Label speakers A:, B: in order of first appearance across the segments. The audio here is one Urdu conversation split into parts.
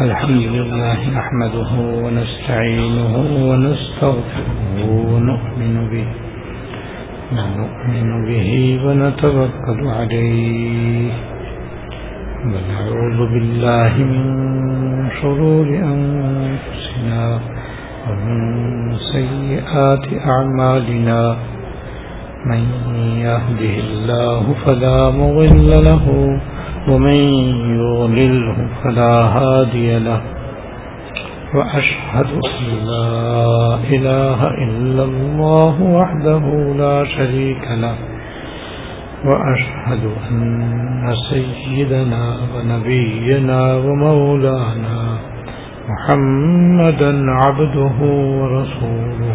A: الحمد لله نحمده ونستعينه ونستغفره ونؤمن به ونؤمن به ونتوكل عليه ونعوذ بالله من شرور أنفسنا ومن سيئات أعمالنا من يهده الله فلا مضل له ومن يضلله فلا هادي له وأشهد أن لا إله إلا الله وحده لا شريك له وأشهد أن سيدنا ونبينا ومولانا محمدا عبده ورسوله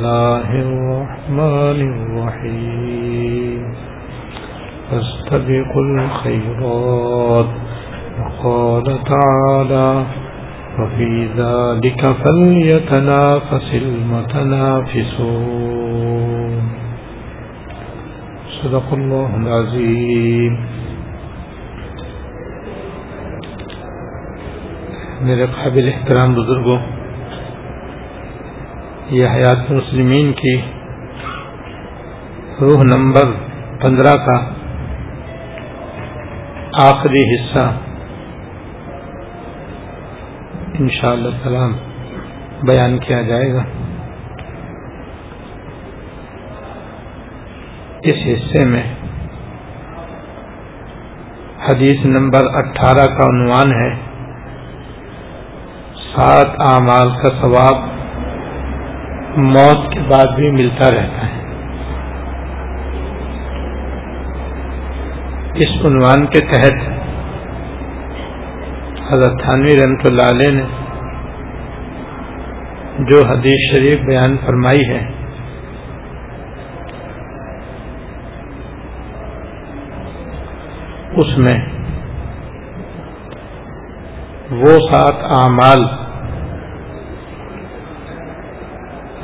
A: الله الرحمن الرحيم فاستبقوا الخيرات وقال تعالى وفي ذلك فليتنافس المتنافسون صدق الله العظيم میرے قابل احترام بزرگوں یہ حیات مسلمین کی روح نمبر پندرہ کا آخری حصہ۔ انشاءاللہ السلام بیان کیا جائے گا۔ اس حصے میں حدیث نمبر اٹھارہ کا عنوان ہے، سات اعمال کا ثواب۔ موت کے بعد بھی ملتا رہتا ہے۔ اس عنوان کے تحت حضرت تھانوی رحمت اللہ علیہ نے جو حدیث شریف بیان فرمائی ہے، اس میں وہ سات اعمال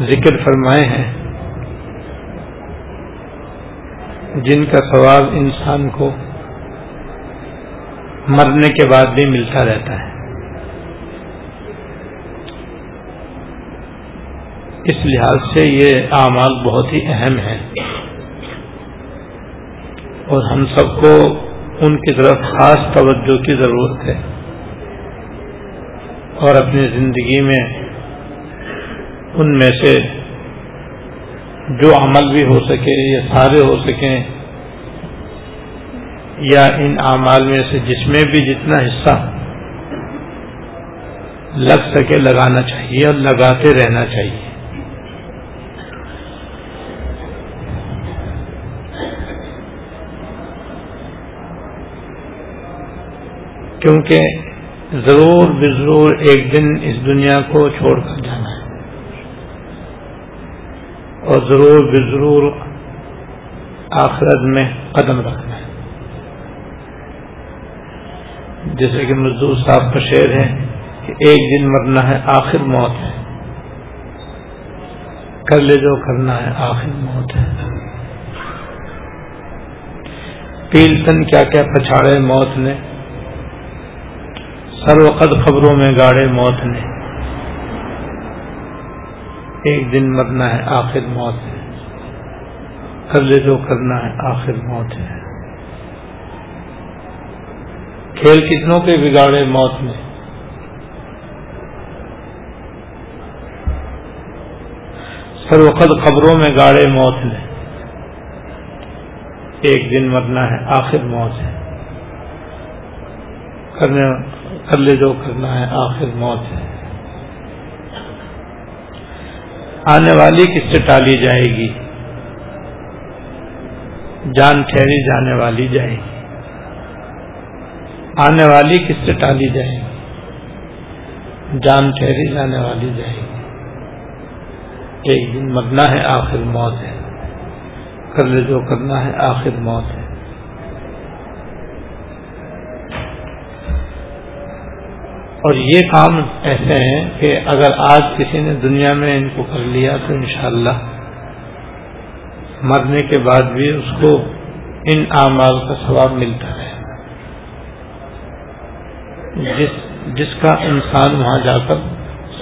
A: ذکر فرمائے ہیں۔ جن کا ثواب انسان کو مرنے کے بعد بھی ملتا رہتا ہے۔ اس لحاظ سے یہ اعمال بہت ہی اہم ہیں۔ اور ہم سب کو ان کی طرف خاص توجہ کی ضرورت ہے۔ اور اپنی زندگی میں ان میں سے جو عمل بھی ہو سکے یا سارے ہو سکیں یا ان اعمال میں سے جس میں بھی جتنا حصہ لگ سکے لگانا چاہیے اور لگاتے رہنا چاہیے۔ کیونکہ ضرور بے ضرور ایک دن اس دنیا کو چھوڑ کر جانا ہے اور ضرور بے ضرور آخرت میں قدم رکھنا ہے۔ جیسے کہ مزدور صاحب کا شعر ہے کہ ایک دن مرنا ہے، آخر موت ہے۔ کر لے جو کرنا ہے، آخر موت ہے۔ پیل تن کیا کیا پچھاڑے موت نے سر وقت خبروں میں گاڑے موت نے۔ ایک دن مرنا ہے، آخر موت ہے۔ کر لے جو کرنا ہے، آخر موت ہے۔ کھیل کتنوں کے بگاڑے موت نے سر وقت خبروں میں گاڑے موت نے ایک دن مرنا ہے، آخر موت ہے۔ کرنے، کر لے جو کرنا ہے، آخر موت ہے۔ آنے والی کس سے ٹالی جائے گی؟ جان ٹھہری جانے والی جائے گی۔ آنے والی کس سے ٹالی جائے گی؟ جان ٹھہری جانے والی جائے گی۔ ایک دن مرنا ہے، آخر موت ہے۔ کر لے جو کرنا ہے، آخر موت ہے۔ اور یہ کام ایسے ہیں کہ اگر آج کسی نے دنیا میں ان کو کر لیا تو انشاءاللہ مرنے کے بعد بھی اس کو ان اعمال کا ثواب ملتا ہے۔ جس جس کا انسان وہاں جا کر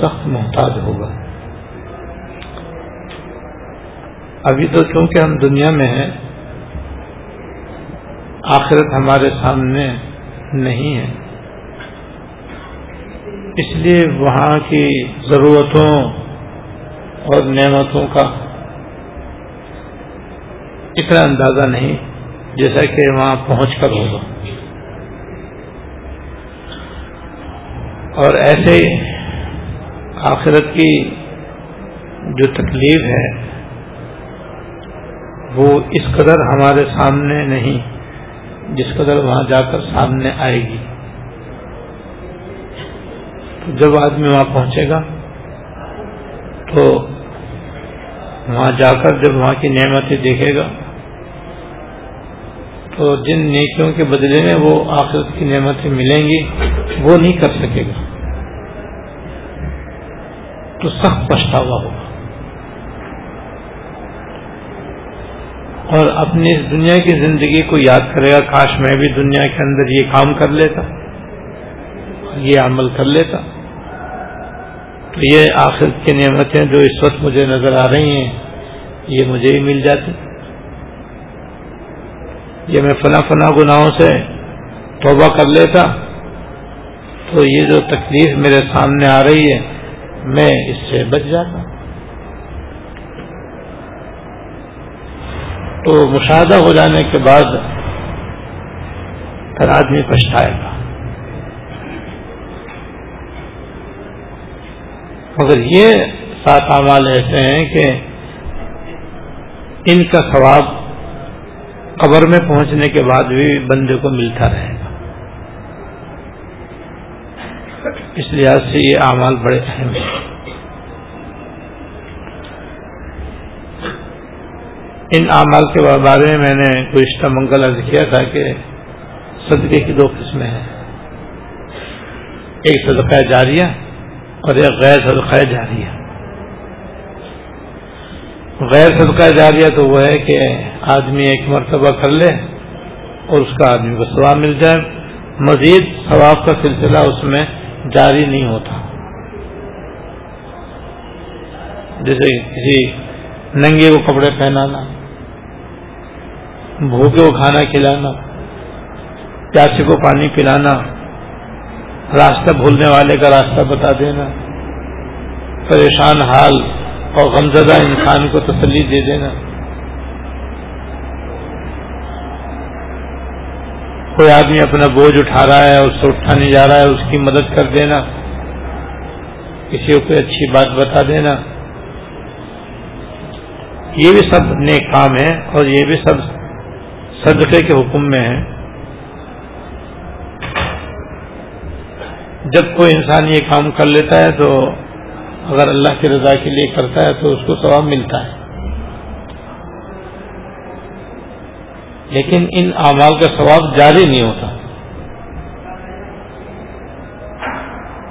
A: سخت محتاج ہوگا۔ ابھی تو کیونکہ ہم دنیا میں ہیں، آخرت ہمارے سامنے نہیں ہے۔ اس لیے وہاں کی ضرورتوں اور نعمتوں کا اتنا اندازہ نہیں جیسا کہ وہاں پہنچ کر ہوگا۔ اور ایسے آخرت کی جو تکلیف ہے، وہ اس قدر ہمارے سامنے نہیں جس قدر وہاں جا کر سامنے آئے گی۔ جب آدمی وہاں پہنچے گا، تو وہاں جا کر جب وہاں کی نعمتیں دیکھے گا، تو جن نیکیوں کے بدلے میں وہ آخرت کی نعمتیں ملیں گی، وہ نہیں کر سکے گا۔ تو سخت پچھتاوا ہوگا۔ اور اپنی اس دنیا کی زندگی کو یاد کرے گا، کاش میں بھی دنیا کے اندر یہ کام کر لیتا، یہ عمل کر لیتا۔ تو یہ آخرت کی نعمتیں جو اس وقت مجھے نظر آ رہی ہیں، یہ مجھے ہی مل جاتی۔ یہ میں فنا فنا گناہوں سے توبہ کر لیتا، تو یہ جو تکلیف میرے سامنے آ رہی ہے، میں اس سے بچ جاتا۔ تو مشاہدہ ہو جانے کے بعد پھر آدمی پچھتائے گا۔ مگر یہ سات اعمال ایسے ہیں کہ ان کا ثواب قبر میں پہنچنے کے بعد بھی بندے کو ملتا رہے گا۔ اس لحاظ سے یہ اعمال بڑے اہم ہیں۔ ان اعمال کے بارے میں میں نے گزشتہ منگل عرض کیا تھا کہ صدقے کی دو قسمیں ہیں۔ ایک صدقہ جاریہ اور ایک غیر صدقہ جاریہ غیر صدقہ جاریہ تو وہ ہے کہ آدمی ایک مرتبہ کر لے اور اس کا آدمی کو ثواب مل جائے۔ مزید ثواب کا سلسلہ اس میں جاری نہیں ہوتا۔ جیسے کسی ننگے کو کپڑے پہنانا، بھوکے کو کھانا کھلانا، پیاسے کو پانی پلانا راستہ بھولنے والے کا راستہ بتا دینا۔ پریشان حال اور غمزدہ انسان کو تسلی دے دینا۔ کوئی آدمی اپنا بوجھ اٹھا رہا ہے، اس سے اٹھا نہیں جا رہا ہے، اس کی مدد کر دینا۔ کسی کو کوئی اچھی بات بتا دینا۔ یہ بھی سب نیک کام ہے اور یہ بھی سب صدقے کے حکم میں ہے جب کوئی انسان یہ کام کر لیتا ہے تو اگر اللہ کی رضا کے لیے کرتا ہے تو اس کو ثواب ملتا ہے۔ لیکن ان اعمال کا ثواب جاری نہیں ہوتا۔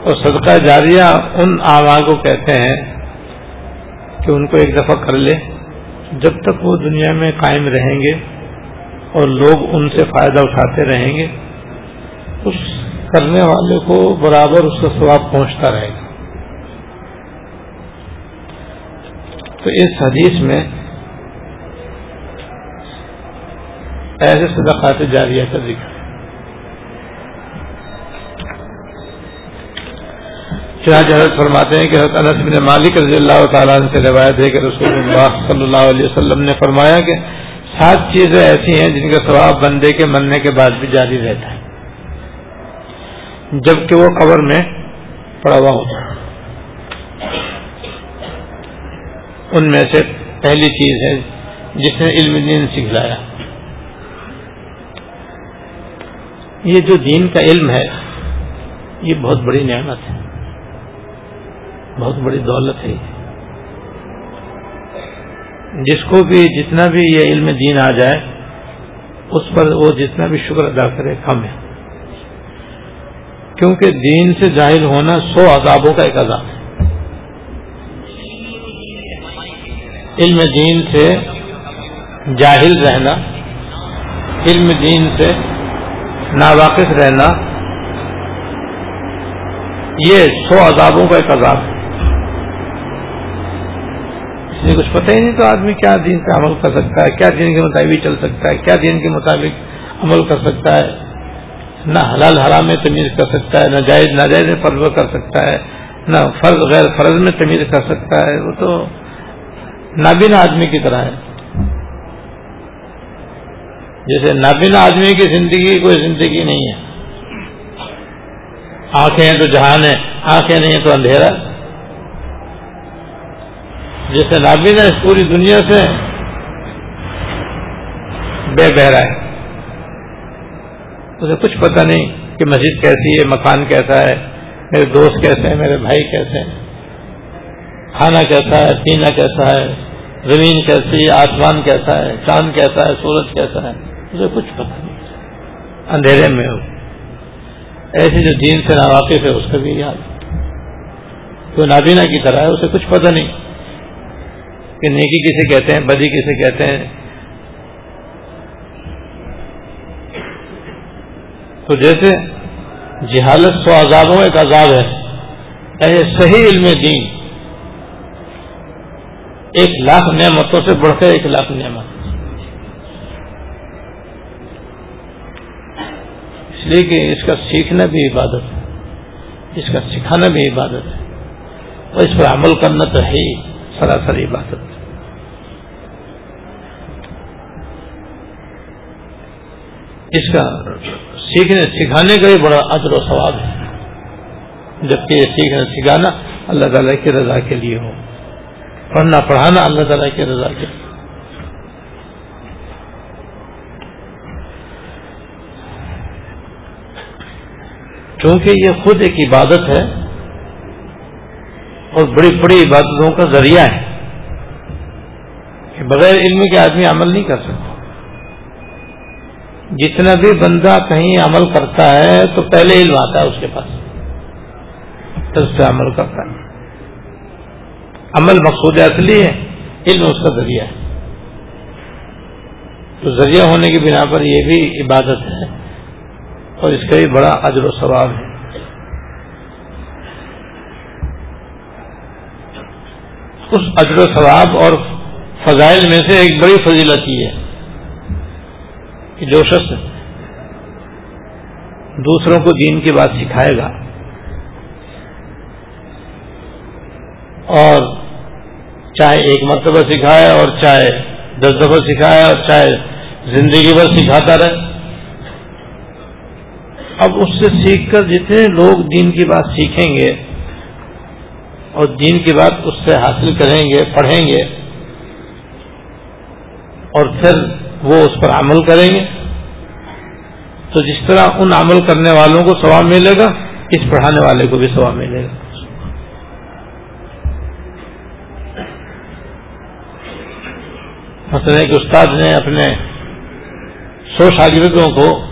A: اور صدقہ جاریہ ان اعمال کو کہتے ہیں کہ ان کو ایک دفعہ کر لے۔ جب تک وہ دنیا میں قائم رہیں گے اور لوگ ان سے فائدہ اٹھاتے رہیں گے، اس کرنے والے کو برابر اس کا ثواب پہنچتا رہے گا۔ تو اس حدیث میں ایسے صدقات جاریہ کا ذکر ہے۔ چنانچہ حضرت فرماتے ہیں کہ حضرت انس بن مالک رضی اللہ تعالیٰ سے روایت ہے کہ رسول اللہ صلی اللہ علیہ وسلم نے فرمایا کہ سات چیزیں ایسی ہیں جن کا ثواب بندے کے مرنے کے بعد بھی جاری رہتا ہے۔ جبکہ وہ قبر میں پڑا ہوا ہوتا ہے۔ ان میں سے پہلی چیز ہے جس نے علم دین سکھلایا۔ یہ جو دین کا علم ہے، یہ بہت بڑی نعمت ہے۔ بہت بڑی دولت ہے۔ جس کو بھی جتنا بھی یہ علم دین آ جائے، اس پر وہ جتنا بھی شکر ادا کرے، کم ہے۔ کیونکہ دین سے ظاہر ہونا سو عذابوں کا ایک عذاب ہے۔ علم دین سے جاہل رہنا، علم دین سے ناواقف رہنا، یہ سو عذابوں کا ایک عذاب ہے۔ اس لیے کچھ پتہ ہی نہیں تو آدمی کیا دین پہ عمل کر سکتا ہے، کیا دین کے مطابق چل سکتا ہے، کیا دین کے مطابق عمل کر سکتا ہے۔ نہ حلال حرام میں تمیز کر سکتا ہے، نہ جائز ناجائز میں پرو کر سکتا ہے، نہ فرض غیر فرض میں تمیز کر سکتا ہے۔ وہ تو نابینا آدمی کی طرح ہے۔ جیسے نابینا آدمی کی زندگی کوئی زندگی نہیں ہے۔ آنکھیں ہیں تو جہان ہے آنکھیں نہیں ہیں تو اندھیرا۔ جیسے نابینا اس پوری دنیا سے بے بہرا ہے۔ اسے کچھ پتہ نہیں کہ مسجد کیسی ہے، مکان کیسا ہے، میرے دوست کیسے ہیں، میرے بھائی کیسے ہیں۔ کھانا کیسا ہے، پینا کیسا ہے، زمین کیسی ہے، آسمان کیسا ہے، چاند کیسا ہے، سورج کیسا ہے اسے کچھ پتہ نہیں۔ اندھیرے میں ہو۔ ایسے جو دین سے ناواقف ہے، اس کا بھی یاد۔ تو نابینا کی طرح ہے، اسے کچھ پتہ نہیں۔ کہ نیکی کسے کہتے ہیں، بدی کسے کہتے ہیں تو جیسے جہالت سو عذابوں ایک عذاب ہے۔ ایسے صحیح علم دین۔ ایک لاکھ نعمتوں سے بڑھ کر ایک لاکھ نعمت۔ اس لیے کہ اس کا سیکھنا بھی عبادت ہے۔ اس کا سکھانا بھی عبادت ہے۔ اور اس پر عمل کرنا تو ہے ہی۔ سراسر عبادت۔ اس کا سیکھنے، سکھانے کا بھی بڑا اجر و ثواب ہے۔ جبکہ یہ سیکھنا، سکھانا اللہ تعالیٰ کی رضا کے لیے ہو۔ پڑھنا، پڑھانا اللہ تعالیٰ کی رضا کے کیونکہ یہ خود ایک عبادت ہے اور بڑی بڑی عبادتوں کا ذریعہ ہے کہ بغیر علم کے آدمی عمل نہیں کر سکتا۔ جتنا بھی بندہ کہیں عمل کرتا ہے تو پہلے علم آتا ہے اس کے پاس اس پہ عمل کرتا ہے۔ عمل مقصود اصلی ہے، علم اس کا ذریعہ ہے۔ تو ذریعہ ہونے کی بنا پر یہ بھی عبادت ہے، اور اس کا بھی بڑا اجر و ثواب ہے۔ اس اجر و ثواب اور فضائل میں سے ایک بڑی فضیلت یہ ہے۔ کہ جو شخص دوسروں کو دین کی بات سکھائے گا اور چاہے ایک مرتبہ سکھائے اور چاہے دس دفعہ سکھائے اور چاہے زندگی بھر سکھاتا رہے، اب اس سے سیکھ کر جتنے لوگ دین کی بات سیکھیں گے اور دین کی بات اس سے حاصل کریں گے، پڑھیں گے اور پھر وہ اس پر عمل کریں گے۔ تو جس طرح ان عمل کرنے والوں کو ثواب ملے گا، اس پڑھانے والے کو بھی ثواب ملے گا۔ مثلا کہ استاد نے اپنے سو شاگردوں کو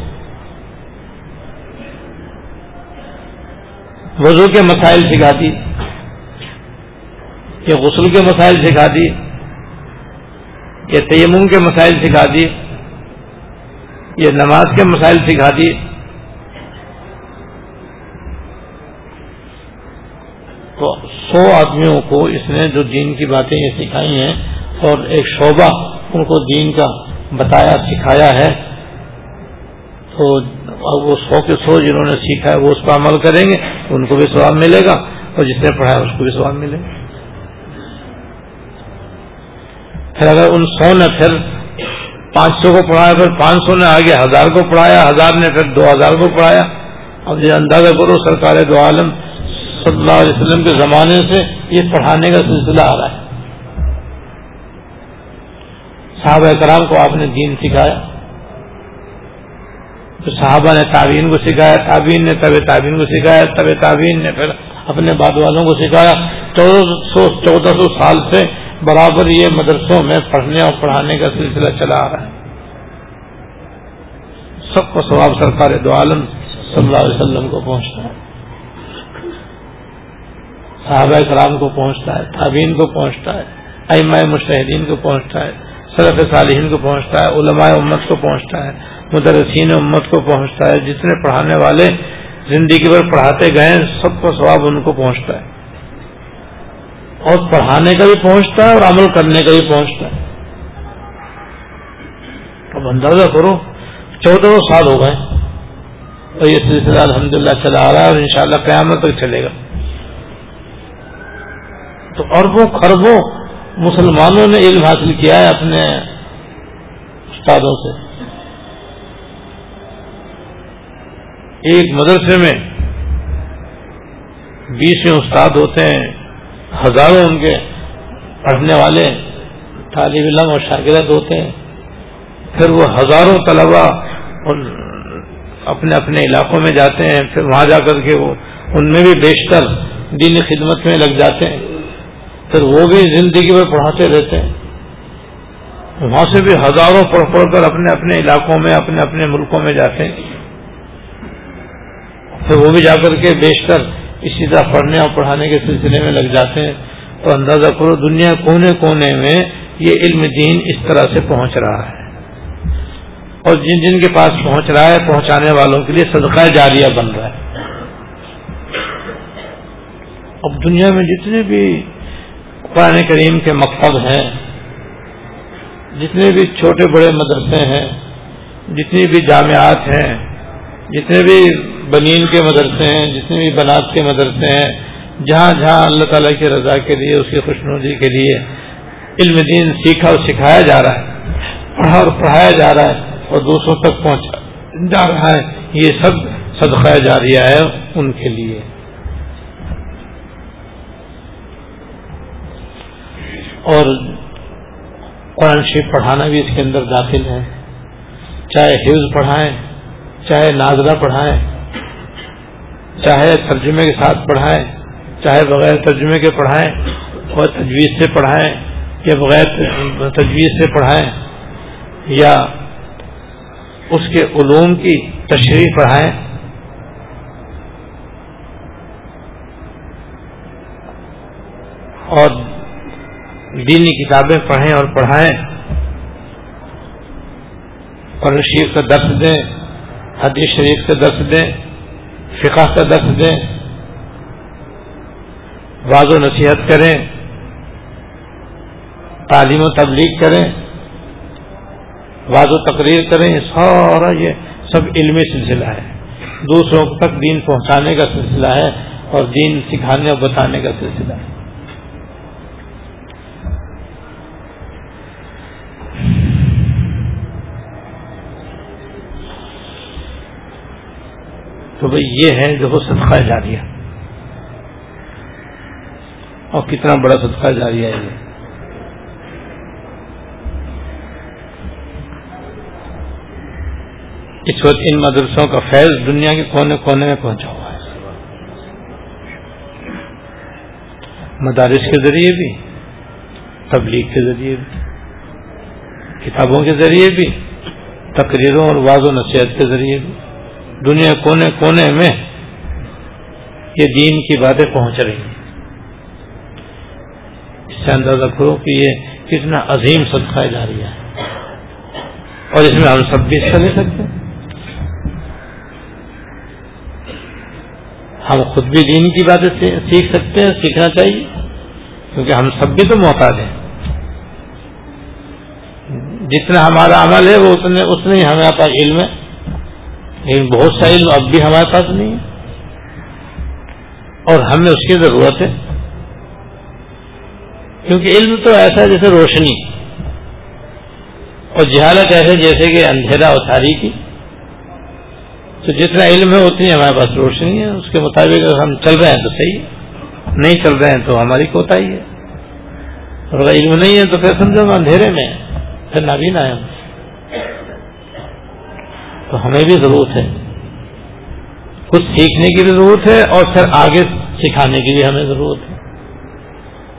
A: وضو کے مسائل سکھا دی، یا غسل کے مسائل سکھا دی۔ یا تیمم کے مسائل سکھا دی یا نماز کے مسائل سکھا دی۔ تو سو آدمیوں کو اس نے جو دین کی باتیں یہ سکھائی ہیں اور ایک شعبہ ان کو دین کا بتایا، سکھایا ہے۔ تو وہ سو کے سو جنہوں نے سیکھا ہے، وہ اس پر عمل کریں گے، ان کو بھی سواب ملے گا اور جس نے پڑھایا، اس کو بھی سواب ملے گا۔ پھر اگر ان سو نے پھر پانچ سو کو پڑھایا، پھر پانچ سو نے آگے ہزار کو پڑھایا، ہزار نے پھر دو ہزار کو پڑھایا۔ اب یہ اندازہ کرو سرکار دو عالم صلی اللہ علیہ وسلم کے زمانے سے یہ پڑھانے کا سلسلہ آ رہا ہے۔ صحابہ کرام کو آپ نے دین سکھایا۔ تو صحابہ نے تعبین کو سکھایا تعبین نے طب تعبین کو سکھایا طب تعبین نے پھر اپنے بعد والوں کو سکھایا۔ چودہ سو چودہ سو سال سے برابر یہ مدرسوں میں پڑھنے اور پڑھانے کا سلسلہ چلا آ رہا ہے۔ سب کو ثواب سرکار دو عالم صلی اللہ علیہ وسلم کو پہنچتا ہے۔ صحابہ کرام کو پہنچتا ہے تعبین کو پہنچتا ہے، ائمہ مشاہدین کو پہنچتا ہے صرف صالحین کو پہنچتا ہے، علماء امت کو پہنچتا ہے، مدرسین امت کو پہنچتا ہے۔ جتنے پڑھانے والے زندگی بھر پڑھاتے گئے سب کو ثواب ان کو پہنچتا ہے۔ اور پڑھانے کا بھی پہنچتا ہے اور عمل کرنے کا بھی پہنچتا ہے۔ اب اندازہ کرو، چودہ سال ہو گئے اور یہ سلسلہ الحمدللہ چلا آ رہا ہے اور انشاءاللہ قیامت تک چلے گا۔ تو اربوں خربوں مسلمانوں نے علم حاصل کیا ہے اپنے استادوں سے۔ ایک مدرسے میں بیسویں استاد ہوتے ہیں۔ ہزاروں ان کے پڑھنے والے، طالب علم اور شاگرد ہوتے ہیں۔ پھر وہ ہزاروں طلبا اپنے اپنے علاقوں میں جاتے ہیں، پھر وہاں جا کر کے وہ ان میں بھی بیشتر دین خدمت میں لگ جاتے ہیں۔ پھر وہ بھی زندگی میں پڑھاتے رہتے ہیں۔ وہاں سے بھی ہزاروں پڑھ پڑھ کر اپنے اپنے علاقوں میں، اپنے اپنے ملکوں میں جاتے ہیں۔ پھر وہ بھی جا کر کے بیشتر اسی طرح پڑھنے اور پڑھانے کے سلسلے میں لگ جاتے ہیں تو اندازہ کرو دنیا کونے کونے میں یہ علم دین اس طرح سے پہنچ رہا ہے۔ اور جن جن کے پاس پہنچ رہا ہے، پہنچانے والوں کے لیے صدقہ جاریہ بن رہا ہے۔ اب دنیا میں جتنے بھی قرآن کریم کے مقصد ہیں، جتنے بھی چھوٹے بڑے مدرسے ہیں، جتنی بھی جامعات ہیں، جتنے بھی بنین کے مدرسے ہیں، جتنے بھی بنات کے مدرسے ہیں، جہاں جہاں اللہ تعالیٰ کی رضا کے لیے، اس کی خوشنودی کے لیے علم دین سیکھا اور سکھایا جا رہا ہے، پڑھا اور پڑھایا جا رہا ہے اور دوسروں تک پہنچا جا رہا ہے۔ یہ سب صدقہ جاریہ ہے ان کے لیے۔ اور قرآن شریف پڑھانا بھی اس کے اندر داخل ہے۔ چاہے حفظ پڑھائیں، چاہے ناظرہ پڑھائیں چاہے ترجمے کے ساتھ پڑھائیں، چاہے بغیر ترجمے کے پڑھائیں اور تجویز سے پڑھائیں یا بغیر تجویز سے پڑھائیں یا اس کے علوم کی تشریح پڑھائیں۔ اور دینی کتابیں پڑھیں اور پڑھائیں۔ قرآن شریف کا درس دیں، حدیث شریف کا درس دیں۔ فقہ کا درس دیں واض و نصیحت کریں، تعلیم و تبلیغ کریں واض و تقریر کریں، سارا یہ سب علمی سلسلہ ہے۔ دوسروں تک دین پہنچانے کا سلسلہ ہے اور دین سکھانے اور بتانے کا سلسلہ ہے۔ تو بھائی یہ ہے جو صدقہ جاریہ اور کتنا بڑا صدقہ جاریہ ہے یہ۔ اس وقت ان مدرسوں کا فیض دنیا کے کونے کونے میں پہنچا ہوا ہے۔ مدارس کے ذریعے بھی، تبلیغ کے ذریعے بھی، کتابوں کے ذریعے بھی، تقریروں اور واض و نصیحت کے ذریعے بھی۔ دنیا کونے کونے میں یہ دین کی باتیں پہنچ رہی ہیں۔ اس سے اندازہ کرو کہ یہ کتنا عظیم صدقہ جاری ہے۔ اور اس میں ہم سب بھی حصہ لے سکتے ہیں۔ ہم خود بھی دین کی باتیں سیکھ سکتے ہیں، سیکھنا چاہیے، کیونکہ ہم سب بھی تو محتاج ہیں۔ جتنا ہمارا عمل ہے، وہ اتنے اتنے ہی ہمیں پاس علم ہے۔ لیکن بہت سا علم اب بھی ہمارے پاس نہیں ہے اور ہمیں اس کی ضرورت ہے۔ کیونکہ علم تو ایسا ہے جیسے روشنی۔ اور جہالت ایسے جیسے کہ اندھیرا اور تاریخی۔ تو جتنا علم ہے اتنی ہمارے پاس روشنی ہے۔ اس کے مطابق اگر ہم چل رہے ہیں تو صحیح نہیں چل رہے ہیں تو ہماری کوتا ہی ہے۔ اور اگر علم نہیں ہے تو پھر سمجھو اندھیرے میں پھر نابینا ہے تو ہمیں بھی ضرورت ہے۔ کچھ سیکھنے کی بھی ضرورت ہے اور پھر آگے سکھانے کی بھی ہمیں ضرورت ہے۔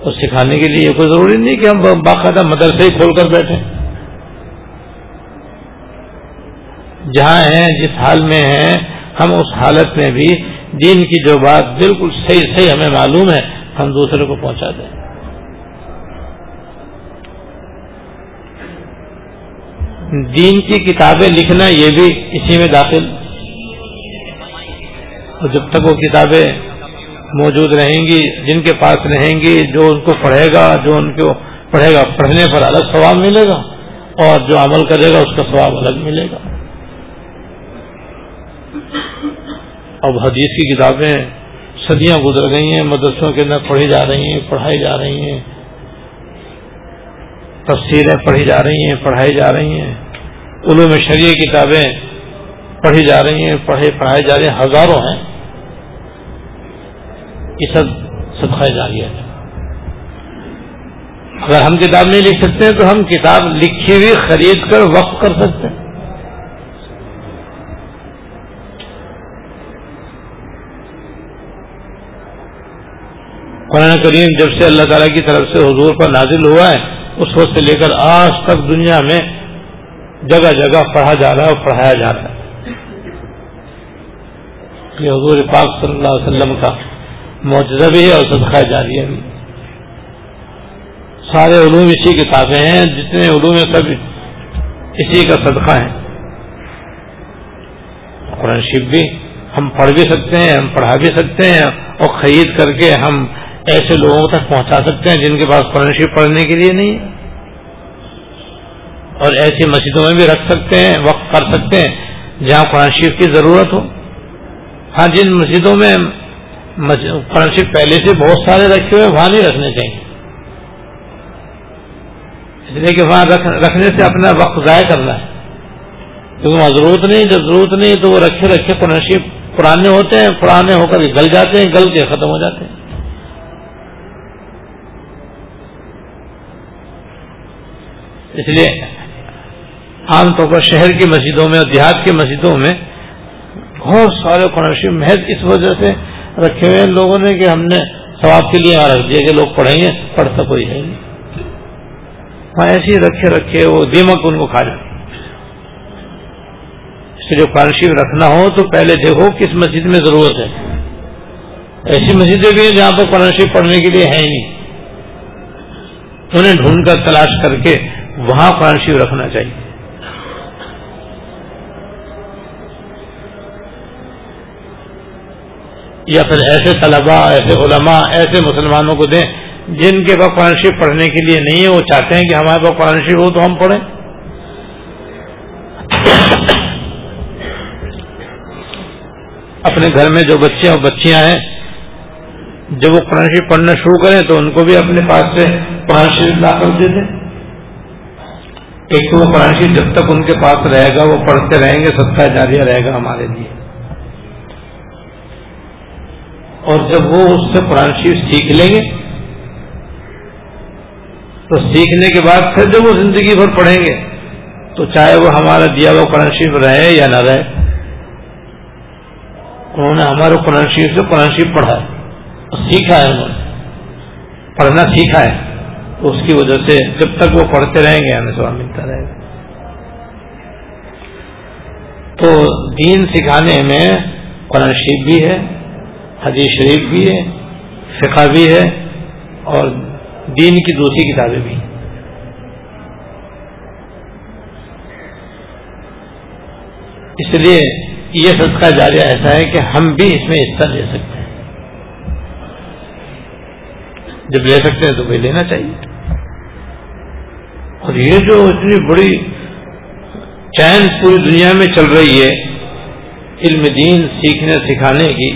A: اور سکھانے کے لیے یہ کوئی ضروری نہیں کہ ہم باقاعدہ مدرسے ہی کھول کر بیٹھے جہاں ہیں، جس حال میں ہیں، ہم اس حالت میں بھی دین کی جو بات بالکل صحیح صحیح ہمیں معلوم ہے، ہم دوسرے کو پہنچا دیں۔ دین کی کتابیں لکھنا یہ بھی اسی میں داخل۔ اور جب تک وہ کتابیں موجود رہیں گی، جن کے پاس رہیں گی، جو ان کو پڑھے گا، جو ان کو پڑھے گا، پڑھنے پر الگ ثواب ملے گا، اور جو عمل کرے گا، اس کا ثواب الگ ملے گا۔ اب حدیث کی کتابیں صدیاں گزر گئی ہیں، مدرسوں کے اندر پڑھی جا رہی ہیں، پڑھائی جا رہی ہیں۔ تفسیریں پڑھی جا رہی ہیں، پڑھائی جا رہی ہیں۔ علوم شریع کتابیں پڑھی جا رہی ہیں، پڑھے، پڑھائی جا رہی ہیں، ہزاروں ہیں۔ یہ سب صدقہ جاریہ ہے اگر ہم کتاب نہیں لکھ سکتے ہیں تو ہم کتاب لکھی ہوئی خرید کر وقف کر سکتے ہیں۔ قرآن کریم جب سے اللہ تعالیٰ کی طرف سے حضور پر نازل ہوا ہے اس وقت سے لے کر آج تک دنیا میں جگہ جگہ پڑھا جا رہا ہے اور پڑھایا جا رہا ہے۔ یہ حضور پاک صلی اللہ علیہ وسلم کا معجزہ بھی ہے اور صدقہ جاریہ بھی۔ سارے علوم اسی کتابیں ہیں، جتنے علوم سب اسی کا صدقہ ہے۔ قرآن شیف بھی ہم پڑھ بھی سکتے ہیں، ہم پڑھا بھی سکتے ہیں اور خرید کر کے ہم ایسے لوگوں تک پہنچا سکتے ہیں جن کے پاس قرآن شیف پڑھنے کے لیے نہیں اور ایسی مسجدوں میں بھی رکھ سکتے ہیں وقت کر سکتے ہیں، جہاں قرآن شیف کی ضرورت ہو۔ ہاں جن مسجدوں میں قرآن شریف پہلے سے بہت سارے رکھے ہوئے وہاں نہیں رکھنے چاہیے۔ اس لیے کہ وہاں رکھنے سے اپنا وقت ضائع کرنا ہے۔ کیونکہ وہاں ضرورت نہیں، جب ضرورت نہیں تو وہ رکھے رکھے قرآن شریف۔ پرانے ہوتے ہیں، پرانے ہو کر گل جاتے ہیں، گل کے ختم ہو جاتے ہیں۔ اس لیے عام طور پر شہر کی مسجدوں میں اور دیہات کی مسجدوں میں بہت سارے قرآن شریف محض اس وجہ سے رکھے ہوئے لوگوں نے کہ ہم نے ثواب کے لیے یہاں رکھ دیا کہ لوگ پڑھیں گے، پڑھتا کوئی ہے نہیں۔ ہاں ایسے رکھے رکھے وہ دیمک ان کو کھا جائے اس لیے قرآن شریف رکھنا ہو تو پہلے دیکھو کس مسجد میں ضرورت ہے۔ ایسی مسجدیں بھی ہیں جہاں پر قرآن شریف پڑھنے کے لیے ہے ہی نہیں۔ انہیں ڈھونڈ کر تلاش کر کے وہاں قرآن شریف رکھنا چاہیے۔ یا پھر ایسے طلباء، ایسے علماء، ایسے مسلمانوں کو دیں جن کے پاس قرآن شریف پڑھنے کے لیے نہیں ہے، وہ چاہتے ہیں کہ ہمارے پاس قرآن شریف ہو تو ہم پڑھیں۔ اپنے گھر میں جو بچے اور بچیاں ہیں، جب وہ قرآن شریف پڑھنا شروع کریں تو ان کو بھی اپنے پاس سے قرآن شریف لا کر دے دیں۔ ایک تو وہ قرآن شریف جب تک ان کے پاس رہے گا، وہ پڑھتے رہیں گے سب کا جاریہ رہے گا ہمارے لیے۔ اور جب وہ اس سے قرآن شریف سیکھ لیں گے، تو سیکھنے کے بعد پھر جب وہ زندگی بھر پڑھیں گے، تو چاہے وہ ہمارا دیا ہوا قرآن شریف رہے یا نہ رہے، انہوں نے ہمارے قرآن شریف سے قرآن شریف پڑھا ہے، سیکھا ہے انہوں نے، پڑھنا سیکھا ہے۔ تو اس کی وجہ سے جب تک وہ پڑھتے رہیں گے، ہمیں سوال ملتا رہے گا۔ تو دین سکھانے میں قرآن شریف بھی ہے، حدیث شریف بھی ہے، فقہ بھی ہے، اور دین کی دوسری کتابیں بھی اس لیے یہ صدقہ جاریہ ایسا ہے کہ ہم بھی اس میں حصہ لے سکتے ہیں۔ جب لے سکتے ہیں تو بھائی لینا چاہیے۔ اور یہ جو اتنی بڑی چین پوری دنیا میں چل رہی ہے علم دین سیکھنے سکھانے کی،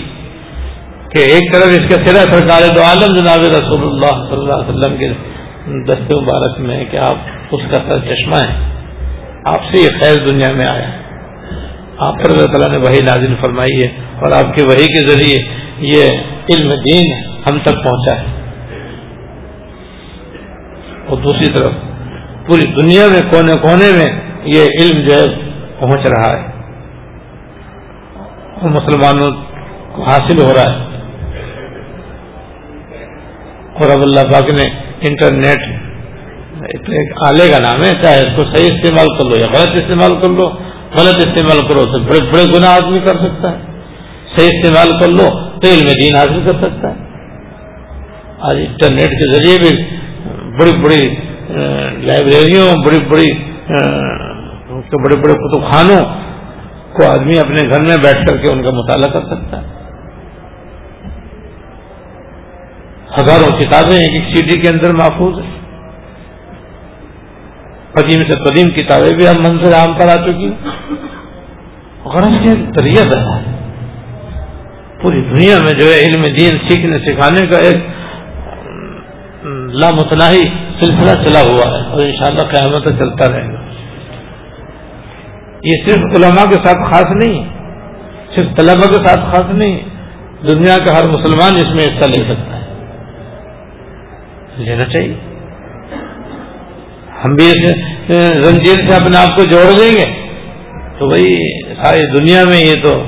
A: کہ ایک طرف اس کا سرا سرکار دو عالم جناب رسول اللہ صلی اللہ علیہ وسلم کے دست مبارک میں کہ آپ اس کا سر چشمہ ہے آپ سے یہ خیر دنیا میں آیا۔ آپ پر اللہ تعالیٰ نے وہی نازل فرمائی ہے اور آپ کے وہی کے ذریعے یہ علم دین ہم تک پہنچا ہے۔ اور دوسری طرف پوری دنیا میں کونے کونے میں یہ علم جو ہے پہنچ رہا ہے۔ وہ مسلمانوں کو حاصل ہو رہا ہے۔ اور اب اللہ پاک نے انٹرنیٹ ایک آلے کا نام ہے، چاہے اس کو صحیح استعمال کر لو یا غلط استعمال کر لو۔ غلط استعمال کرو تو بڑے بڑے گناہ آدمی کر سکتا ہے۔ صحیح استعمال کر لو تو علم دین حاصل کر سکتا ہے۔ آج انٹرنیٹ کے ذریعے بھی بڑی بڑی لائبریریوں، بڑی بڑی بڑے بڑے کتب خانوں کو آدمی اپنے گھر میں بیٹھ کر کے ان کا مطالعہ کر سکتا ہے۔ ہزاروں کتابیں ایک ایک سٹی کے اندر محفوظ ہیں۔ قدیم سے قدیم کتابیں بھی ہم منظر عام پر آ چکی غرض کے تریت ہے۔ پوری دنیا میں جو ہے علم دین سیکھنے، سکھانے کا ایک لامتناہی سلسلہ چلا ہوا ہے اور انشاءاللہ قیامت چلتا رہے گا۔ یہ صرف علماء کے ساتھ خاص نہیں صرف طلبا کے ساتھ خاص نہیں دنیا کا ہر مسلمان اس میں حصہ لے سکتا ہے۔ لینا چاہیے۔ ہم بھی اس زنجیر سے اپنے آپ کو جوڑ دیں گے۔ تو بھائی، ساری دنیا میں یہ تو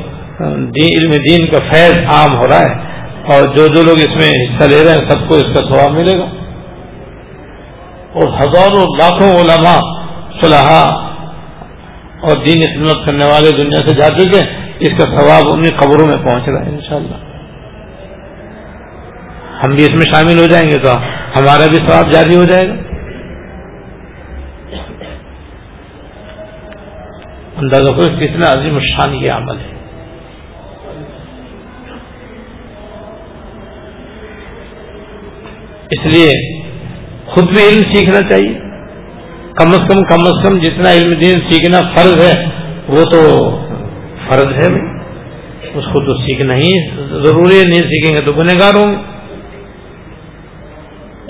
A: علم دین کا فیض عام ہو رہا ہے۔ اور جو جو لوگ اس میں حصہ لے رہے ہیں، سب کو اس کا سواب ملے گا۔ اور ہزاروں لاکھوں علماء صلاح اور دین خدمت کرنے والے دنیا سے جا چکے اس کا ثواب انہیں قبروں میں پہنچ رہا ہے، انشاءاللہ۔ ہم بھی اس میں شامل ہو جائیں گے تو ہمارا بھی ثواب جاری ہو جائے گا۔ اندازہ کرو کتنا عظیم شان یہ عمل ہے۔ اس لیے خود بھی علم سیکھنا چاہیے۔ کم از کم کم از کم جتنا علم دین سیکھنا فرض ہے، وہ تو فرض ہے اس کو تو سیکھنا ہی ضروری ہے، نہیں سیکھیں گے تو گنہگار ہوں گے۔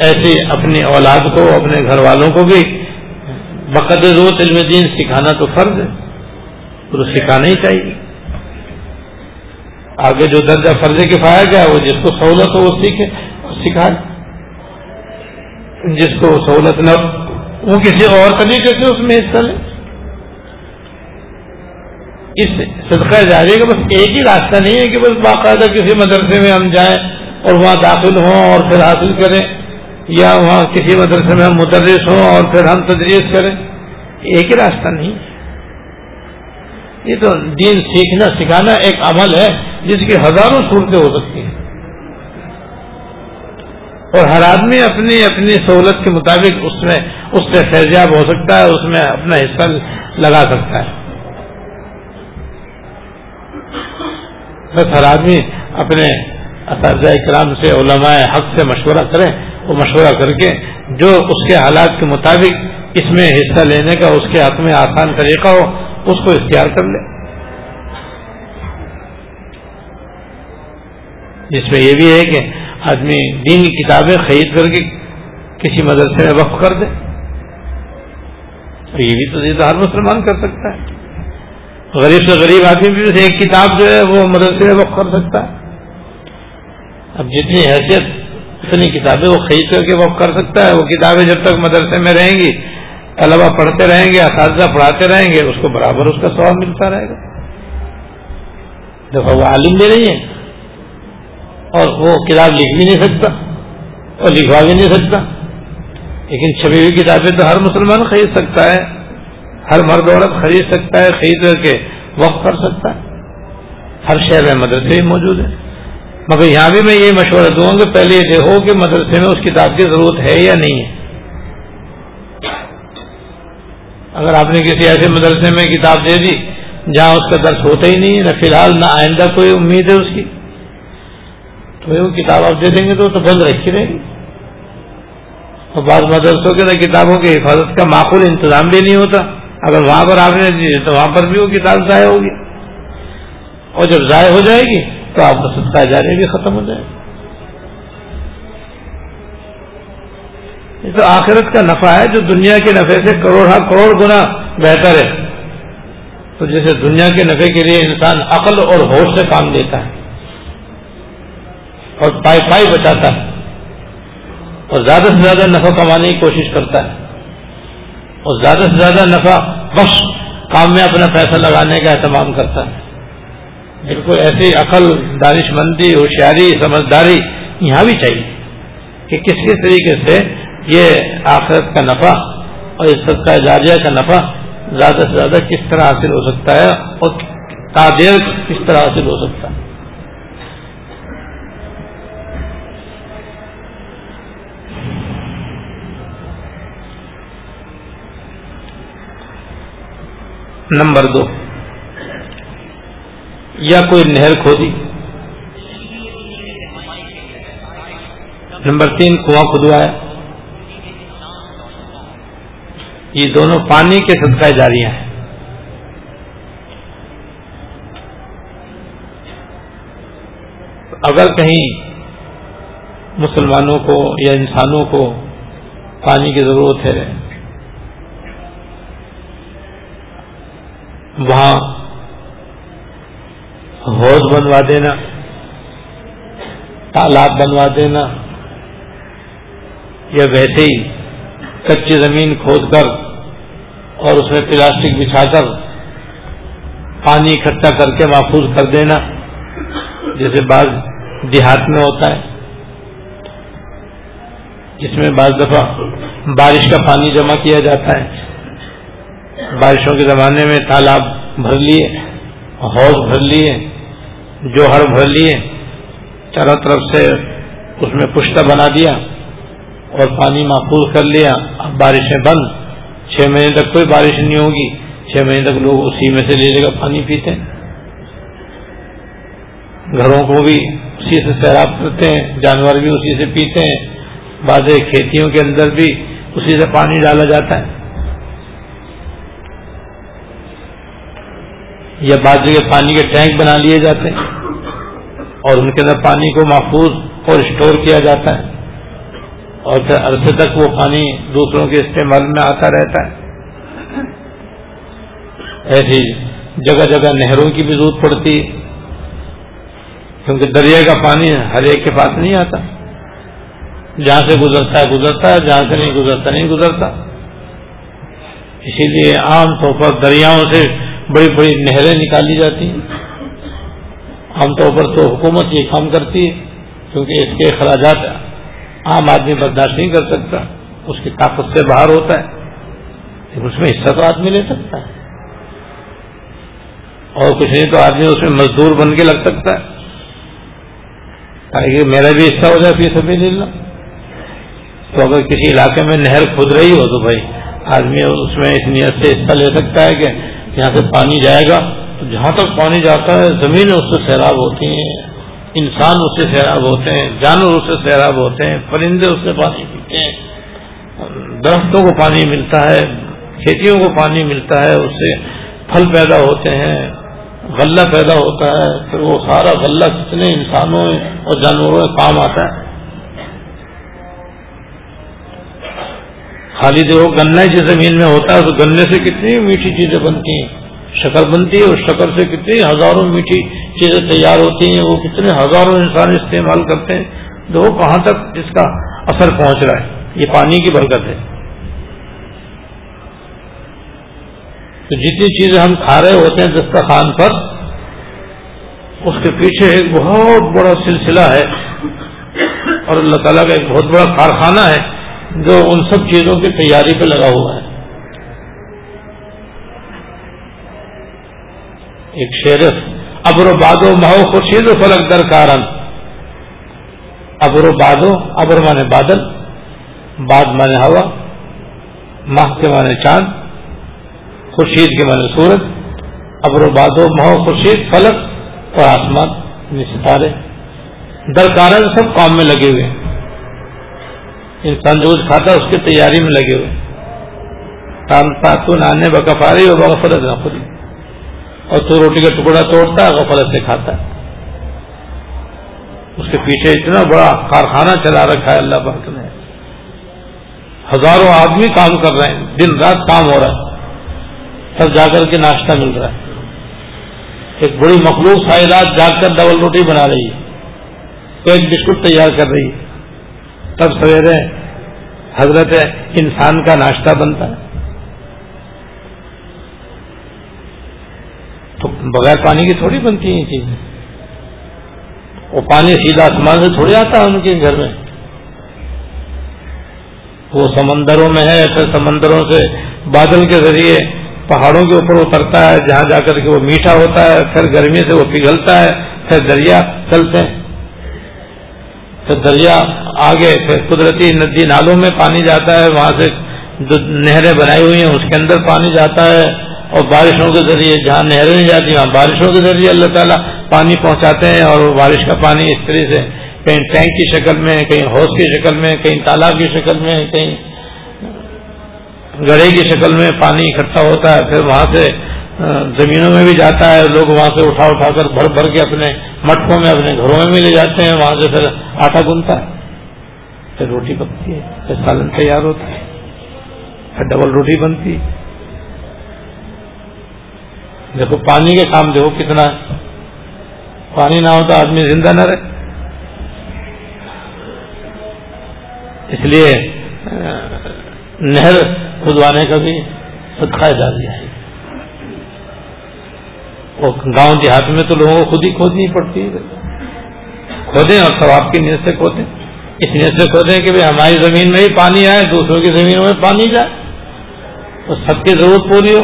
A: ایسے اپنی اولاد کو، اپنے گھر والوں کو بھی بقدر روت علم دین سکھانا تو فرض ہے تو سکھانا ہی چاہیے۔ آگے جو درجہ فرض کفایا گیا وہ جس کو سہولت ہو، وہ سیکھے سکھائے جس کو سہولت نہ وہ کسی اور طریقے سے اس میں حصہ لے اس صدقہ جاری کا بس ایک ہی راستہ نہیں ہے کہ بس باقاعدہ کسی مدرسے میں ہم جائیں اور وہاں داخل ہوں اور پھر حاصل کریں، یا وہاں کسی مدرسے میں ہم مدرس ہوں اور پھر ہم تدریس کریں۔ ایک ہی راستہ نہیں یہ تو دین سیکھنا، سکھانا ایک عمل ہے، جس کی ہزاروں صورتیں ہو سکتی ہیں۔ اور ہر آدمی اپنی اپنی سہولت کے مطابق اس میں اس سے فیضیاب ہو سکتا ہے، اس میں اپنا حصہ لگا سکتا ہے۔ بس ہر آدمی اپنے اساتذہ کرام سے، علماء حق سے مشورہ کرے وہ مشورہ کر کے جو اس کے حالات کے مطابق اس میں حصہ لینے کا، اس کے حق میں آسان طریقہ ہو، اس کو اختیار کر لے۔ جس میں یہ بھی ہے کہ آدمی دین کی کتابیں خرید کر کے کسی مدرسے میں وقف کر دے۔ تو یہ بھی تو یہ تو ہر مسلمان کر سکتا ہے۔ غریب سے غریب آدمی بھی ایک کتاب جو ہے وہ مدرسے میں وقف کر سکتا ہے۔ اب جتنی حیثیت، اتنی کتابیں وہ خرید کر کے وقف کر سکتا ہے۔ وہ کتابیں جب تک مدرسے میں رہیں گی طلبا پڑھتے رہیں گے، اساتذہ پڑھاتے رہیں گے، اس کو برابر اس کا سواب ملتا رہے گا۔ دیکھو، وہ عالم بھی نہیں ہے۔ اور وہ کتاب لکھ بھی نہیں سکتا اور لکھوا بھی نہیں سکتا۔ لیکن چھپی ہوئی کتابیں تو ہر مسلمان خرید سکتا ہے، ہر مرد عورت خرید سکتا ہے، خرید کر کے وقف کر سکتا ہے۔ ہر شہر میں مدرسے بھی موجود ہیں۔ مگر یہاں بھی میں یہ مشورہ دوں گا پہلے یہ دیکھو کہ مدرسے میں اس کتاب کی ضرورت ہے یا نہیں ہے۔ اگر آپ نے کسی ایسے مدرسے میں کتاب دے دی جہاں اس کا درس ہوتا ہی نہیں نہ فی الحال نہ آئندہ کوئی امید ہے اس کی۔ تو وہ کتاب آپ دے دیں گے تو بند رکھی رہے گی۔ اور بعض مدرسوں کے کتابوں کی حفاظت کا معقول انتظام بھی نہیں ہوتا۔ اگر وہاں پر آپ نے دی تو وہاں پر بھی وہ کتاب ضائع ہوگی۔ اور جب ضائع ہو جائے گی تو آپ کا صدقہ جانے بھی ختم ہو جائے گا۔ یہ تو آخرت کا نفع ہے جو دنیا کے نفے سے کروڑ کروڑ گنا بہتر ہے۔ تو جیسے دنیا کے نفے کے لیے انسان عقل اور ہوش سے کام دیتا ہے۔ اور پائی پائی بچاتا ہے۔ اور زیادہ سے زیادہ نفع کمانے کی کوشش کرتا ہے۔ اور زیادہ سے زیادہ نفع بخش، کام میں اپنا پیسہ لگانے کا اہتمام کرتا ہے۔ بالکل ایسی عقل دانش مندی ہوشیاری، سمجھداری یہاں بھی چاہیے کہ کس کس طریقے سے یہ آخرت کا نفع اور اس سب کا جاجیہ کا نفع زیادہ سے زیادہ کس طرح حاصل ہو سکتا ہے اور تعدیر کس طرح حاصل ہو سکتا ہے۔ نمبر دو۔ یا کوئی نہر کھودی۔ نمبر تین، کنواں کھدوایا۔ یہ دونوں پانی کے صدقہ جاریاں ہیں۔ اگر کہیں مسلمانوں کو یا انسانوں کو پانی کی ضرورت ہے وہاں حوض بنوا دینا، تالاب بنوا دینا، یا ویسے ہی کچی زمین کھود کر اور اس میں پلاسٹک بچھا کر پانی اکٹھا کر کے محفوظ کر دینا، جیسے بعض دیہات میں ہوتا ہے۔ جس میں بعض دفعہ بارش کا پانی جمع کیا جاتا ہے۔ بارشوں کے زمانے میں تالاب بھر لیے، حوض بھر لیے، جوہر بھر لیے، چاروں طرف سے اس میں پشتہ بنا دیا اور پانی محفوظ کر لیا۔ اب بارشیں بند، چھ مہینے تک کوئی بارش نہیں ہوگی۔ چھ مہینے تک لوگ اسی میں سے لے لے کر پانی پیتے ہیں۔ گھروں کو بھی اسی سے سیراب کرتے ہیں، جانور بھی اسی سے پیتے ہیں۔ بعض کھیتیوں کے اندر بھی اسی سے پانی ڈالا جاتا ہے۔ یا بعض جگہ پانی کے ٹینک بنا لیے جاتے ہیں اور ان کے اندر پانی کو محفوظ اور اسٹور کیا جاتا ہے اور پھر عرصے تک وہ پانی دوسروں کے استعمال میں آتا رہتا ہے۔ ایسی جگہ جگہ نہروں کی بھی ضرورت پڑتی ہے۔ کیونکہ دریا کا پانی ہر ایک کے پاس نہیں آتا۔ جہاں سے گزرتا ہے گزرتا ہے، جہاں سے نہیں گزرتا نہیں گزرتا۔ اسی لیے عام طور پر دریاؤں سے بڑی بڑی نہریں نکالی جاتی ہیں۔ عام طور پر تو حکومت یہ کام کرتی ہے، کیونکہ اس کے اخراجات عام آدمی برداشت نہیں کر سکتا، اس کی طاقت سے باہر ہوتا ہے، لیکن اس میں حصہ تو آدمی لے سکتا ہے۔ اور کچھ نہیں تو آدمی اس میں مزدور بن کے لگ سکتا ہے۔ تاکہ میرا بھی حصہ ہو جائے پھر سبھی لے لو تو اگر کسی علاقے میں نہر کھد رہی ہو تو بھائی، آدمی اس میں اس نیت سے حصہ لے سکتا ہے کہ یہاں سے پانی جائے گا، تو جہاں تک پانی جاتا ہے زمین اس سے سیراب ہوتی ہیں، انسان اس سے سیراب ہوتے ہیں، جانور اس سے سیراب ہوتے ہیں، پرندے اس سے پانی پیتے ہیں۔ درختوں کو پانی ملتا ہے، کھیتیوں کو پانی ملتا ہے، اس سے پھل پیدا ہوتے ہیں، غلہ پیدا ہوتا ہے، پھر وہ سارا غلہ کتنے انسانوں اور جانوروں میں کام آتا ہے۔ خالی دیکھو گنا جس زمین میں ہوتا ہے تو گنے سے کتنی میٹھی چیزیں بنتی ہیں۔ شکر بنتی ہے اور شکر سے کتنی ہزاروں میٹھی چیزیں تیار ہوتی ہیں۔ وہ کتنے ہزاروں انسان استعمال کرتے ہیں۔ دیکھو کہاں تک اس کا اثر پہنچ رہا ہے۔ یہ پانی کی برکت ہے۔ تو جتنی چیزیں ہم کھا رہے ہوتے ہیں دسترخوان پر، اس کے پیچھے ایک بہت بڑا سلسلہ ہے۔ اور اللہ تعالیٰ کا ایک بہت بڑا کارخانہ ہے۔ جو ان سب چیزوں کی تیاری پہ لگا ہوا ہے۔ ایک شیرف ابر و بادو مہو خورشید و فلک در کارن۔ ابر و بادو، ابر مانے بادل، باد مانے ہوا، ماہ کے مانے چاند، خورشید کے مانے سورج۔ ابر و بادو مہو خورشید، فلک اور آسمان یعنی ستارے۔ درکارن سب کام میں لگے ہوئے ہیں۔ انسان جو کھاتا ہے اس کی تیاری میں لگے ہوئے۔ تو نانے بکفاری اور بغفرت نہ خود اور تو روٹی کا ٹکڑا توڑتا ہے، غفلت سے کھاتا ہے۔ اس کے پیچھے اتنا بڑا کارخانہ چلا رکھا ہے اللہ پاک نے۔ ہزاروں آدمی کام کر رہے ہیں، دن رات کام ہو رہا ہے۔ سب جا کر کے ناشتہ مل رہا ہے۔ ایک بڑی مخلوق ساری رات جا کر ڈبل روٹی بنا رہی ہے۔ تو ایک بسکٹ تیار کر رہی ہے۔ تب سویرے حضرت انسان کا ناشتہ بنتا ہے۔ تو بغیر پانی کی تھوڑی بنتی ہیں یہ چیزیں۔ وہ پانی سیدھا آسمان سے تھوڑی آتا ہے ان کے گھر میں۔ وہ سمندروں میں ہے، پھر سمندروں سے بادل کے ذریعے پہاڑوں کے اوپر اترتا ہے، جہاں جا کر کے وہ میٹھا ہوتا ہے، پھر گرمی سے وہ پگھلتا ہے، پھر دریا چلتے ہیں۔ پھر دریا آگے پھر قدرتی ندی نالوں میں پانی جاتا ہے، وہاں سے جو نہریں بنائی ہوئی ہیں، اس کے اندر پانی جاتا ہے اور بارشوں کے ذریعے جہاں نہریں نہیں جاتی، وہاں بارشوں کے ذریعے اللہ تعالیٰ پانی پہنچاتے ہیں اور بارش کا پانی اس طرح سے کہیں ٹینک کی شکل میں، کہیں ہوس کی شکل میں، کہیں تالاب کی شکل میں، کہیں گڑھے کی شکل میں پانی اکٹھا ہوتا ہے۔ پھر وہاں سے زمینوں میں بھی جاتا ہے، لوگ وہاں سے اٹھا اٹھا کر بھر بھر کے اپنے مٹکوں میں، اپنے گھروں میں بھی لے جاتے ہیں، وہاں سے پھر آٹا گنتا ہے۔ پھر روٹی پکتی ہے، پھر سالن تیار ہوتا ہے۔ پھر ڈبل روٹی بنتی ہے۔ دیکھو، پانی کے کام دیکھو کتنا ہے۔ پانی نہ ہو تو آدمی زندہ نہ رہے۔ اس لیے نہر کھدوانے کا بھی صدقہ دیا ہے۔ گاؤں دیہات میں تو لوگوں کو خود ہی کھودنی پڑتی ہے۔ کھودیں اور ثواب کی نیت سے کھودیں۔ اس نیت سے کھودیں کہ ہماری زمین میں ہی پانی آئے، دوسروں کی زمینوں میں پانی جائے۔ تو سب کی ضرورت پوری ہو۔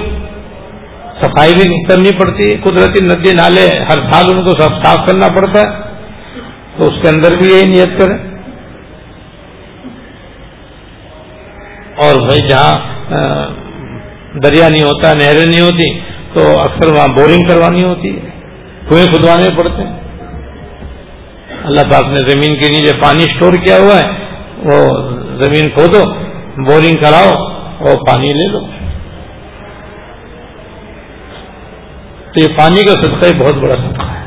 A: صفائی بھی کرنی پڑتی ہے۔ قدرتی ندی، نالے، ہر سال ان کو سب صاف کرنا پڑتا ہے۔ تو اس کے اندر بھی یہی نیت کریں۔ اور بھائی جہاں دریا نہیں ہوتا، نہریں نہیں ہوتی تو اکثر وہاں بورنگ کروانی ہوتی ہے، کنویں کھدوانے پڑتے ہیں۔ اللہ پاک نے زمین کے نیچے پانی اسٹور کیا ہوا ہے، وہ زمین کھودو، بورنگ کراؤ اور پانی لے لو۔ تو یہ پانی کا صدقہ بہت بڑا صدقہ ہے۔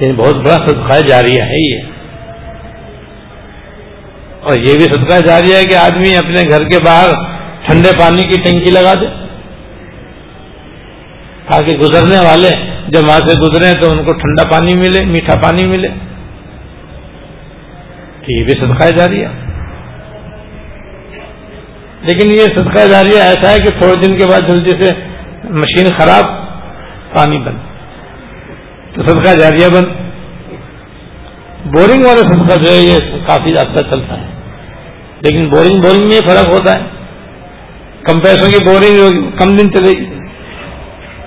A: یعنی بہت بڑا صدقہ جاریہ ہے یہ۔ اور یہ بھی صدقہ جاری ہے کہ آدمی اپنے گھر کے باہر ٹھنڈے پانی کی ٹنکی لگا دے۔ تاکہ گزرنے والے جب وہاں سے گزرے تو ان کو ٹھنڈا پانی ملے، میٹھا پانی ملے۔ تو یہ بھی صدقہ جاری ہے لیکن یہ صدقہ جاری ایسا ہے کہ تھوڑے دن کے بعد جلدی سے مشین خراب، پانی بند۔ تو صدقہ جاریہ بند۔ بورنگ والا صدقہ جو ہے، یہ کافی زیادہ چلتا ہے۔ لیکن بورنگ بورنگ میں فرق ہوتا ہے۔ کم پیسوں کی بورنگ کم دن چلے گی۔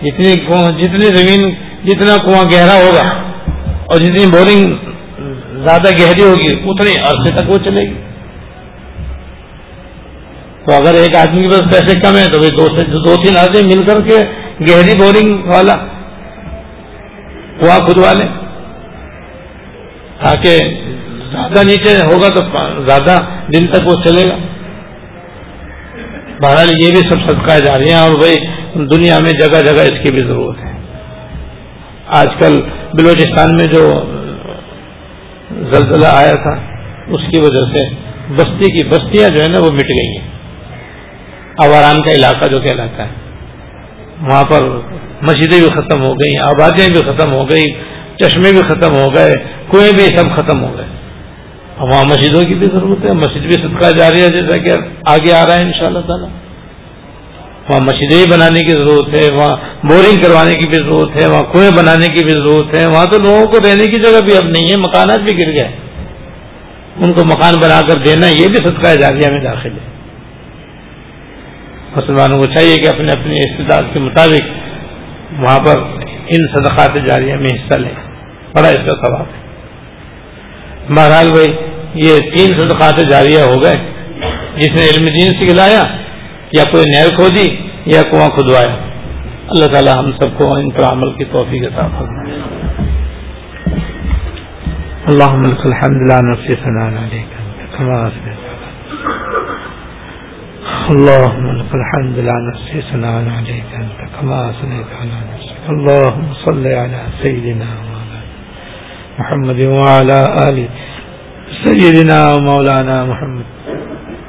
A: جتنی جتنی زمین جتنا کنواں گہرا ہوگا اور جتنی بورنگ زیادہ گہری ہوگی، اتنے عرصے تک وہ چلے گی۔ تو اگر ایک آدمی کے پاس پیسے کم ہے تو دو سے دو تین آدمی مل کر کے گہری بورنگ والا کنواں خود والے تاکہ زیادہ نیچے ہوگا تو زیادہ دن تک وہ چلے گا۔ بہرحال یہ بھی سب صدقہ جا رہی ہیں اور بھائی دنیا میں جگہ جگہ اس کی بھی ضرورت ہے۔ آج کل بلوچستان میں جو زلزلہ آیا تھا، اس کی وجہ سے بستی کی بستیاں جو ہے نا وہ مٹ گئی ہیں۔ اواران کا علاقہ جو کہلاتا ہے، وہاں پر مسجدیں بھی ختم ہو گئی آبادیاں بھی ختم ہو گئی چشمے بھی ختم ہو گئے، کنویں بھی سب ختم ہو گئے۔ وہاں مسجدوں کی بھی ضرورت ہے، مسجد بھی صدقہ جاری ہے جیسا کہ آگے آ رہا ہے ان شاء اللہ تعالیٰ۔ وہاں مسجدیں بنانے کی ضرورت ہے، وہاں بورنگ کروانے کی بھی ضرورت ہے، وہاں کنویں بنانے کی بھی ضرورت ہے۔ وہاں تو لوگوں کو رہنے کی جگہ بھی اب نہیں ہے، مکانات بھی گر گئے۔ ان کو مکان بنا کر دینا، یہ بھی صدقہ جاریہ میں داخل ہے۔ مسلمانوں کو چاہیے کہ اپنے اپنے استداد کے مطابق وہاں پر ان صدقات جاریہ میں حصہ لیں۔ بڑا اس کا ثواب ہے۔ بہرحال بھائی، یہ تین صدقات جاریہ ہو گئے، جس نے علم دین سے یا کوئی نہر کھودی یا کنواں کھدوایا۔ اللہ تعالی ہم سب کو ان پر عمل کی توفیق کے ساتھ اللهم لك الحمد لا نفسي ثناء عليك كما أثنيت اللهم لك الحمد لا نفسي ثناء عليك أنت كما أثنيت على نفسك اللهم صل على سيدنا محمد وعلى آل سيدنا ومولانا محمد۔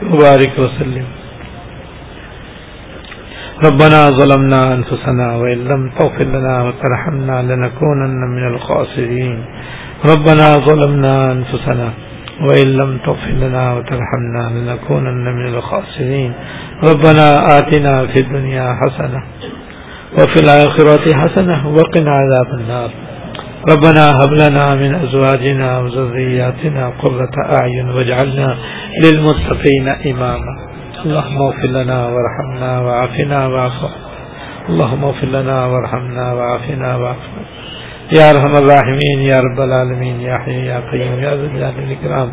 A: مبارك وسلم ربنا ظلمنا أنفسنا وإن لم تغفر لنا وترحمنا لنكونن من الخاسرين. ربنا ظلمنا أنفسنا وإن لم تغفر لنا وترحمنا لنكونن من الخاسرين. ربنا آتنا في الدنيا حسنة وفي الآخرة حسنة وقنا عذاب النار. ربنا هب لنا من أزواجنا وذرياتنا قرة أعين واجعلنا للمتقين إماما. اللهم اغفر لنا وارحمنا وعافنا واعف اللهم اغفر لنا وارحمنا وعافنا واعف یا رحم الراحمین، یا رب العالمین، یا حی، یا قیوم، یا ذو الجلال والاکرام.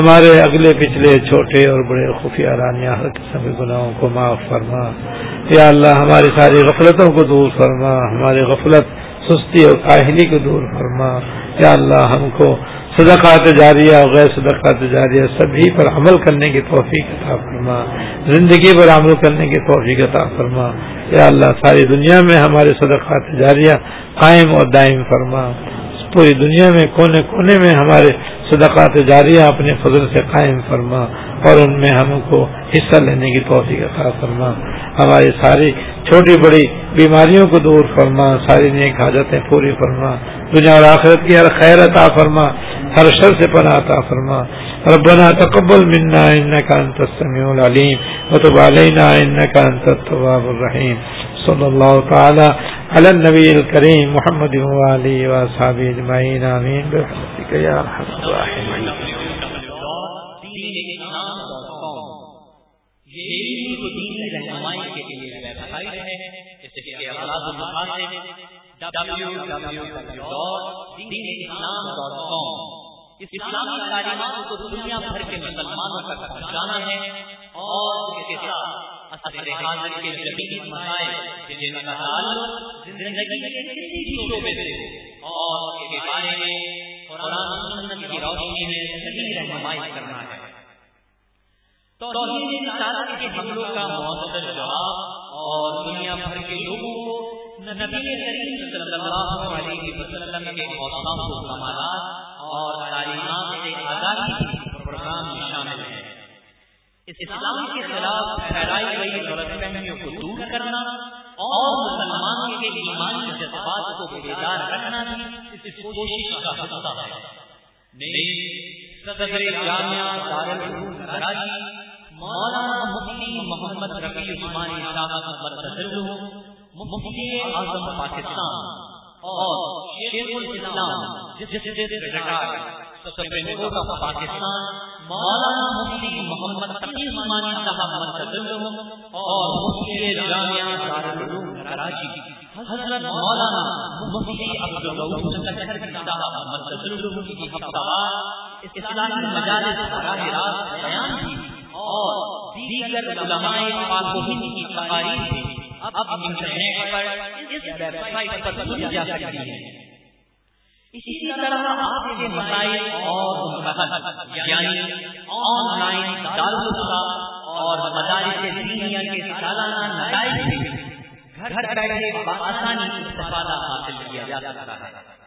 A: ہمارے اگلے پچھلے چھوٹے اور بڑے خفیہ رانیہ ہر قسم کے گناہوں کو معاف فرما. یا اللہ، ہماری ساری غفلتوں کو دور فرما. ہماری غفلت سستی اور کاہلی کو دور فرما. یا اللہ، ہم کو صدقات جاریہ اور غیر صدقات جاریہ، سبھی پر عمل کرنے کی توفیق عطا فرما۔ زندگی پر عمل کرنے کی توفیق عطا فرما۔ یا اللہ، ساری دنیا میں ہمارے صدقات جاریہ قائم اور دائم فرما۔ پوری دنیا میں کونے کونے میں ہمارے صدقات جاریہ اپنے فضل سے قائم فرما اور ان میں ہم کو حصہ لینے کی توفیق عطا فرما۔ ہماری ساری چھوٹی بڑی بیماریوں کو دور فرما، ساری نیک حاجتیں پوری فرما۔ دنیا اور آخرت کی ہر خیر عطا فرما، ہر شر سے پناہ عطا فرما۔ ربنا تقبل منا انك انت السميع العليم وتب علينا انك انت التواب الرحيم صلى الله تعالى على النبي الكريم محمد وعلى اله وصحبه اجمعين امين برحمتك يا ارحم الراحمين
B: اس اسلامی تعلیمات کو دنیا بھر کے مسلمانوں تک پہنچانا ہے اور اس کے ساتھ اثر حاضر کے جدید مسائل جن کا تعلق زندگی کے کسی بھی شعبے سے اور اس کے بارے میں قرآن سنت کی روشنی میں صحیح رہنمائی کرنا ہے۔ توحید رسالت کے حملوں کا مؤثر جواب اور دنیا بھر کے لوگوں کو نبی کریم صلی اللہ علیہ وسلم کے اوصاف و کمالات اور تعلیمات سے آگاہی پروگرام میں شامل ہے اسلام کے خلاف پھیلائی گئی غلط فہمیوں کو دور کرنا اور مسلمانوں کے ایمانی جذبات کو بیدار رکھنا بھی اس کوشش کا حصہ ہے۔ صدر جامعہ دارالعلوم کراچی مولانا مفتی محمد رفیع عثمانی صاحب مفتی اعظم پاکستان اور شیخ الاسلام سپریم کورٹ آف پاکستان، مولانا مفتی محمد تقی عثمانی صاحب مرکز اور مفتی جامعہ دارالعلوم کراچی، حضرت مولانا مفتی عبدالرؤوف صاحب مرکز کی ہفتہ اسلامی مجالس براہ راست بیان کی اور دیگر علماء پاک و ہند کی۔ تقاریر اب انٹرنیٹ پر اس ویب سائٹ پر سنی جا سکتی ہے اسی طرح آپ کے مسائل اور یعنی آن لائن دارالفتا اور مدارس دینیا کے سالانہ نتائج سے گھر بیٹھے بآسانی استفادہ حاصل کیا جا سکتا ہے۔